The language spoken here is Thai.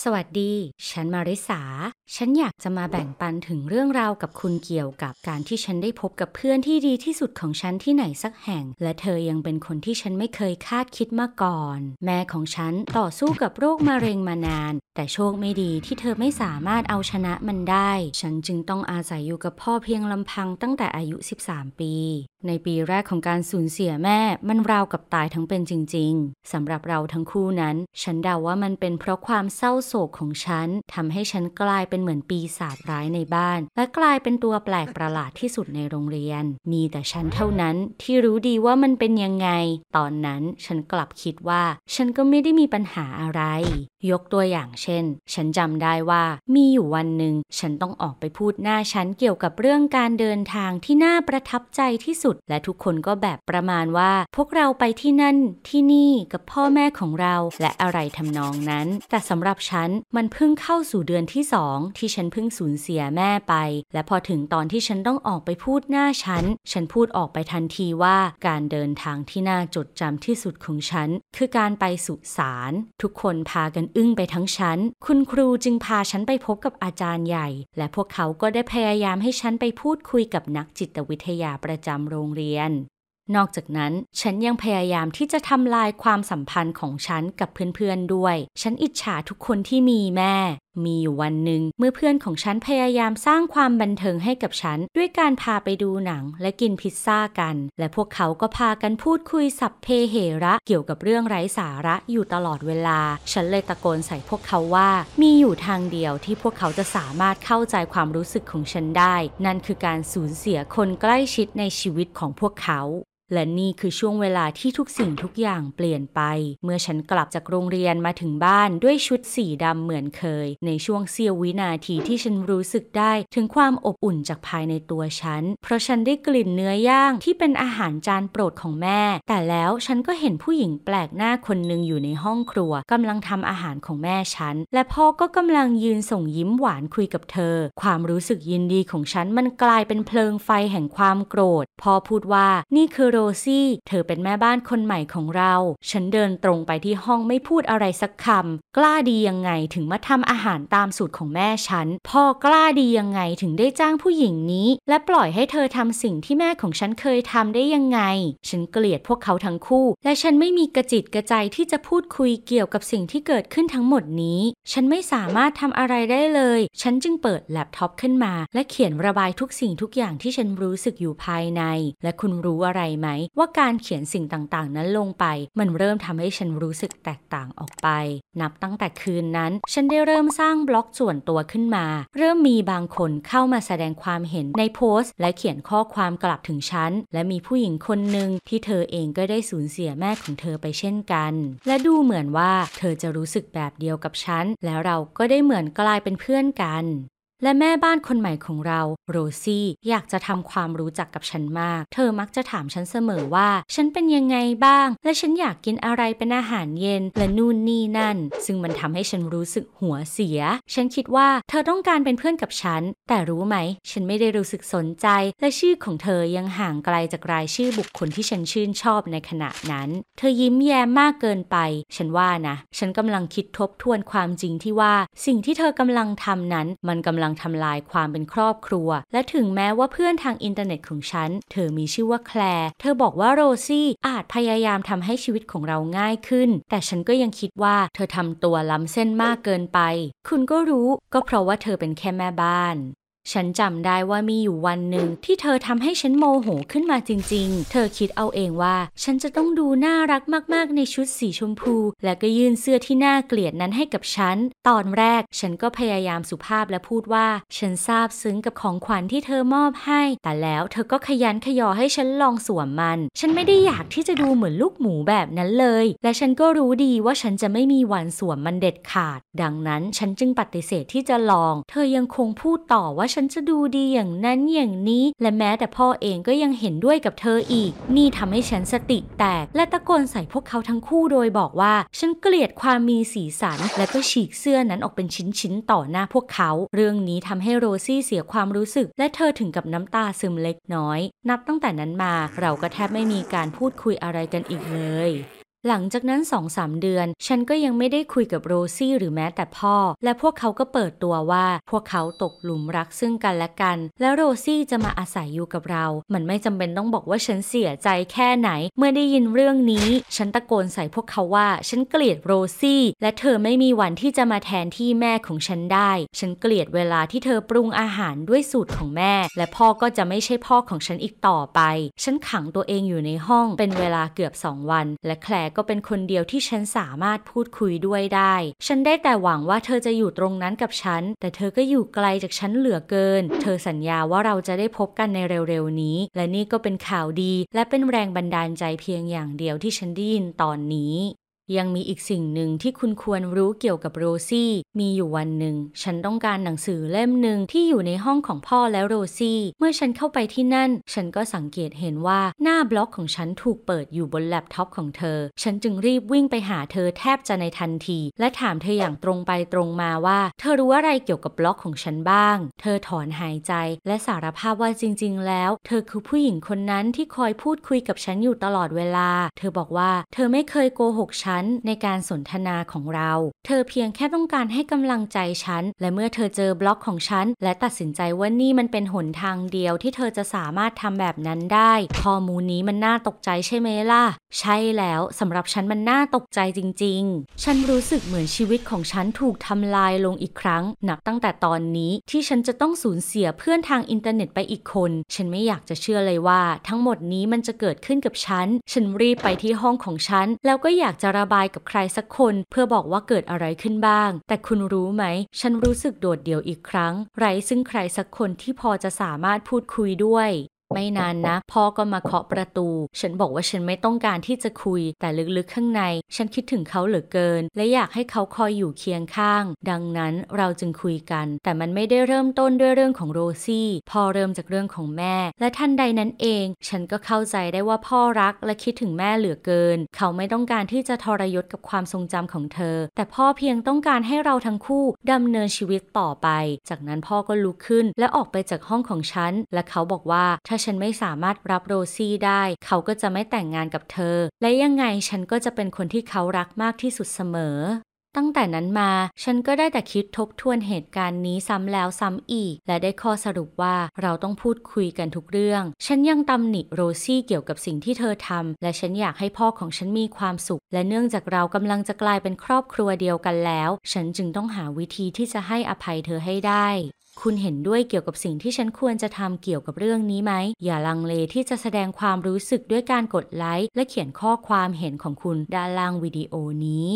สวัสดี ฉันมาริสา ฉันอยากจะมาแบ่งปันถึงเรื่องราวกับคุณเกี่ยวกับการที่ฉันได้พบกับเพื่อนที่ดีที่สุดของฉันที่ไหนสักแห่ง และเธอยังเป็นคนที่ฉันไม่เคยคาดคิดมาก่อน แม่ของฉันต่อสู้กับโรคมะเร็งมานาน แต่โชคไม่ดีที่เธอไม่สามารถเอาชนะมันได้ ฉันจึงต้องอาศัยอยู่กับพ่อเพียงลำพังตั้งแต่อายุ 13 ปี ในปีแรกของการสูญเสียแม่มันราวกับตายทั้งเป็นจริง ๆสำหรับเราทั้งคู่นั้น ฉันเดาว่ามันเป็นเพราะความเศร้าโศกของฉันทำให้ฉันกลายเป็นเหมือนปีศาจร้ายในบ้าน และกลายเป็นตัวแปลกประหลาดที่สุดในโรงเรียน มีแต่ฉันเท่านั้นที่รู้ดีว่ามันเป็นยังไง ตอนนั้นฉันกลับคิดว่า ฉันก็ไม่ได้มีปัญหาอะไร ยกตัวอย่างเช่น ฉันจำได้ว่ามีอยู่วันหนึ่งฉันต้องออกไปพูดหน้าฉันเกี่ยวกับเรื่องการเดินทางที่น่าประทับใจที่สุดและทุกคนก็แบบประมาณว่า พวกเราไปที่นั่นที่นี่กับพ่อแม่ของเราและอะไรทำนองนั้น แต่สำหรับฉันมันเพิ่งเข้าสู่เดือนที่สองที่ฉันเพิ่งสูญเสียแม่ไป และพอถึงตอนที่ฉันต้องออกไปพูดหน้าฉัน ฉันพูดออกไปทันทีว่าการเดินทางที่น่าจดจำที่สุดของฉัน คือการไปสุสานทุกคนพากันอึ้งไปทั้งฉันคุณครูจึงพาฉันไปพบกับอาจารย์ใหญ่ และพวกเขาก็ได้พยายามให้ฉันไปพูดคุยกับนักจิตวิทยาประจำโรงเรียน นอกจากนั้นฉันยังพยายามที่จะทำลายความสัมพันธ์ของฉันกับเพื่อนๆด้วย ฉันอิจฉาทุกคนที่มีแม่ มีอยู่วันหนึ่งเมื่อเพื่อนของฉันพยายามสร้างความบันเทิงให้กับฉัน ด้วยการพาไปดูหนังและกินพิซซ่ากัน และพวกเขาก็พากันพูดคุยสับเพเหระเกี่ยวกับเรื่องไร้สาระอยู่ตลอดเวลา ฉันเลยตะโกนใส่พวกเขาว่า มีอยู่ทางเดียวที่พวกเขาจะสามารถเข้าใจความรู้สึกของฉันได้ นั่นคือการสูญเสียคนใกล้ชิดในชีวิตของพวกเขา และนี่คือช่วงเวลาที่ทุกสิ่งทุกอย่างเปลี่ยนไป เมื่อฉันกลับจากโรงเรียนมาถึงบ้านด้วยชุดสีดำเหมือนเคย ในช่วงเสี้ยววินาทีที่ฉันรู้สึกได้ถึงความอบอุ่นจากภายในตัวฉัน เพราะฉันได้กลิ่นเนื้อย่างที่เป็นอาหารจานโปรดของแม่ แต่แล้วฉันก็เห็นผู้หญิงแปลกหน้าคนหนึ่งอยู่ในห้องครัวกำลังทำอาหารของแม่ฉัน และพ่อก็กำลังยืนส่งยิ้มหวานคุยกับเธอ ความรู้สึกยินดีของฉันมันกลายเป็นเพลิงไฟแห่งความโกรธ พ่อพูดว่านี่คือโรซี่ เธอเป็นแม่บ้านคนใหม่ของเรา ฉันเดินตรงไปที่ห้องไม่พูดอะไรสักคำ กล้าดียังไงถึงมาทำอาหารตามสูตรของแม่ฉัน พ่อกล้าดียังไงถึงได้จ้างผู้หญิงนี้ และปล่อยให้เธอทำสิ่งที่แม่ของฉันเคยทำได้ยังไง ฉันเกลียดพวกเขาทั้งคู่ และฉันไม่มีกระจิตกระใจที่จะพูดคุยเกี่ยวกับสิ่งที่เกิดขึ้นทั้งหมดนี้ ฉันไม่สามารถทำอะไรได้เลย ฉันจึงเปิดแล็ปท็อปขึ้นมา และเขียนระบายทุกสิ่งทุกอย่างที่ฉันรู้สึกอยู่ภายใน และคุณรู้อะไรไหมว่าการเขียนสิ่งต่างๆ นั้นลงไป มันเริ่มทำให้ฉันรู้สึกแตกต่างออกไป นับตั้งแต่คืนนั้น ฉันได้เริ่มสร้างบล็อกส่วนตัวขึ้นมา เริ่มมีบางคนเข้ามาแสดงความเห็นในโพสต์ และเขียนข้อความกลับถึงฉัน และมีผู้หญิงคนหนึ่งที่เธอเองก็ได้สูญเสียแม่ของเธอไปเช่นกัน และดูเหมือนว่าเธอจะรู้สึกแบบเดียวกับฉัน แล้วเราก็ได้เหมือนกลายเป็นเพื่อนกัน และแม่บ้านคนใหม่ของเรา โรซี่อยากจะทำความรู้จักกับฉันมาก เธอมักจะถามฉันเสมอว่า ฉันเป็นยังไงบ้าง และฉันอยากกินอะไรเป็นอาหารเย็น และนู่นนี่นั่น ซึ่งมันทำให้ฉันรู้สึกหัวเสีย ฉันคิดว่าเธอต้องการเป็นเพื่อนกับฉัน แต่รู้ไหม ฉันไม่ได้รู้สึกสนใจ และชื่อของเธอยังห่างไกลจากรายชื่อบุคคลที่ฉันชื่นชอบในขณะนั้น เธอยิ้มแย้มมากเกินไป ฉันว่านะ ฉันกำลังคิดทบทวนความจริงที่ว่า สิ่งที่เธอกำลังทำนั้น มันกำลังงทำลายความเป็นครอบครัว และถึงแม้ว่าเพื่อนทางอินเทอร์เน็ตของฉัน เธอมีชื่อว่าแคลร์เธอบอกว่าโรซี่อาจพยายามทำให้ชีวิตของเราง่ายขึ้น แต่ฉันก็ยังคิดว่าเธอทำตัวล้ำเส้นมากเกินไป คุณก็รู้ก็เพราะว่าเธอเป็นแค่แม่บ้าน ฉันจำได้ว่ามีอยู่วันหนึ่งที่เธอทำให้ฉันโมโหขึ้นมาจริงๆ เธอคิดเอาเองว่า ฉันจะต้องดูน่ารักมากๆในชุดสีชมพู และก็ยื่นเสื้อที่น่าเกลียดนั้นให้กับฉัน ตอนแรกฉันก็พยายามสุภาพและพูดว่า ฉันซาบซึ้งกับของขวัญที่เธอมอบให้ แต่แล้วเธอก็ขยันขยอให้ฉันลองสวมมัน ฉันไม่ได้อยากที่จะดูเหมือนลูกหมูแบบนั้นเลย และฉันก็รู้ดีว่าฉันจะไม่มีวันสวมมันเด็ดขาด ดังนั้นฉันจึงปฏิเสธที่จะลอง เธอยังคงพูดต่อว่าฉันจะดูดีอย่างนั้นอย่างนี้ และแม้แต่พ่อเองก็ยังเห็นด้วยกับเธออีก นี่ทำให้ฉันสติแตก และตะโกนใส่พวกเขาทั้งคู่โดยบอกว่า ฉันเกลียดความมีสีสัน และก็ฉีกเสื้อนั้นออกเป็นชิ้นๆต่อหน้าพวกเขา เรื่องนี้ทำให้โรซี่เสียความรู้สึก และเธอถึงกับน้ำตาซึมเล็กน้อย นับตั้งแต่นั้นมาเราก็แทบไม่มีการพูดคุยอะไรกันอีกเลย หลังจากนั้นสองสามเดือน ฉันก็ยังไม่ได้คุยกับโรซี่หรือแม้แต่พ่อ และพวกเขาก็เปิดตัวว่าพวกเขาตกหลุมรักซึ่งกันและกัน แล้วโรซี่จะมาอาศัยอยู่กับเรา มันไม่จำเป็นต้องบอกว่าฉันเสียใจแค่ไหน เมื่อได้ยินเรื่องนี้ ฉันตะโกนใส่พวกเขาว่า ฉันเกลียดโรซี่ และเธอไม่มีวันที่จะมาแทนที่แม่ของฉันได้ ฉันเกลียดเวลาที่เธอปรุงอาหารด้วยสูตรของแม่ และพ่อก็จะไม่ใช่พ่อของฉันอีกต่อไป ฉันขังตัวเองอยู่ในห้องเป็นเวลาเกือบสองวัน และแคลร์ก็เป็นคนเดียวที่ฉันสามารถพูดคุยด้วยได้ ฉันได้แต่หวังว่าเธอจะอยู่ตรงนั้นกับฉัน แต่เธอก็อยู่ไกลจากฉันเหลือเกิน เธอสัญญาว่าเราจะได้พบกันในเร็วๆนี้ และนี่ก็เป็นข่าวดี และเป็นแรงบันดาลใจเพียงอย่างเดียวที่ฉันได้ยินตอนนี้ ยังมีอีกสิ่งหนึ่งที่คุณควรรู้เกี่ยวกับโรซี่ มีอยู่วันหนึ่ง ฉันต้องการหนังสือเล่มหนึ่งที่อยู่ในห้องของพ่อและโรซี่ เมื่อฉันเข้าไปที่นั่น ฉันก็สังเกตเห็นว่าหน้าบล็อกของฉันถูกเปิดอยู่บนแล็ปท็อปของเธอ ฉันจึงรีบวิ่งไปหาเธอแทบจะในทันที และถามเธออย่างตรงไปตรงมาว่า เธอรู้อะไรเกี่ยวกับบล็อกของฉันบ้าง เธอถอนหายใจและสารภาพว่าจริง ๆ แล้ว เธอคือผู้หญิงคนนั้นที่คอยพูดคุยกับฉันอยู่ตลอดเวลา เธอบอกว่า เธอไม่เคยโกหกฉันในการสนทนาของเรา เธอเพียงแค่ต้องการให้กำลังใจฉัน และเมื่อเธอเจอบล็อกของฉัน และตัดสินใจว่านี่มันเป็นหนทางเดียวที่เธอจะสามารถทำแบบนั้นได้ ข้อมูลนี้มันน่าตกใจใช่ไหมล่ะ ใช่แล้วสำหรับฉันมันน่าตกใจจริง ๆ ฉันรู้สึกเหมือนชีวิตของฉันถูกทำลายลงอีกครั้ง นับตั้งแต่ตอนนี้ที่ฉันจะต้องสูญเสียเพื่อนทางอินเทอร์เน็ตไปอีกคน ฉันไม่อยากจะเชื่อเลยว่า ทั้งหมดนี้มันจะเกิดขึ้นกับฉัน ฉันรีบไปที่ห้องของฉัน แล้วก็อยากจะระระบายกับใครสักคนเพื่อบอกว่าเกิดอะไรขึ้นบ้าง แต่คุณรู้ไหม ฉันรู้สึกโดดเดี่ยวอีกครั้ง ไร้ซึ่งใครสักคนที่พอจะสามารถพูดคุยด้วย ไม่นานนะพ่อก็มาเคาะประตู ฉันบอกว่าฉันไม่ต้องการที่จะคุย แต่ลึกๆข้างใน ฉันคิดถึงเขาเหลือเกิน และอยากให้เขาคอยอยู่เคียงข้าง ดังนั้นเราจึงคุยกัน แต่มันไม่ได้เริ่มต้นด้วยเรื่องของโรซี่พอเริ่มจากเรื่องของแม่ และทันใดนั้นเอง ฉันก็เข้าใจได้ว่าพ่อรักและคิดถึงแม่เหลือเกิน เขาไม่ต้องการที่จะทรยศกับความทรงจำของเธอ แต่พ่อเพียงต้องการให้เราทั้งคู่ดำเนินชีวิตต่อไป จากนั้นพ่อก็ลุกขึ้น และออกไปจากห้องของฉัน และเขาบอกว่าถ้าฉันไม่สามารถรับโรซี่ได้ เขาก็จะไม่แต่งงานกับเธอ และยังไงฉันก็จะเป็นคนที่เขารักมากที่สุดเสมอ ตั้งแต่นั้นมาฉันก็ได้แต่คิดทบทวนเหตุการณ์นี้ซ้ำแล้วซ้ำอีก และได้ข้อสรุปว่าเราต้องพูดคุยกันทุกเรื่อง ฉันยังตำหนิโรซี่เกี่ยวกับสิ่งที่เธอทำและฉันอยากให้พ่อของฉันมีความสุข และเนื่องจากเรากำลังจะกลายเป็นครอบครัวเดียวกันแล้ว ฉันจึงต้องหาวิธีที่จะให้อภัยเธอให้ได้คุณเห็นด้วยเกี่ยวกับสิ่งที่ฉันควรจะทำเกี่ยวกับเรื่องนี้ไหม อย่าลังเลที่จะแสดงความรู้สึกด้วยการกดไลค์และเขียนข้อความเห็นของคุณด้านล่างวิดีโอนี้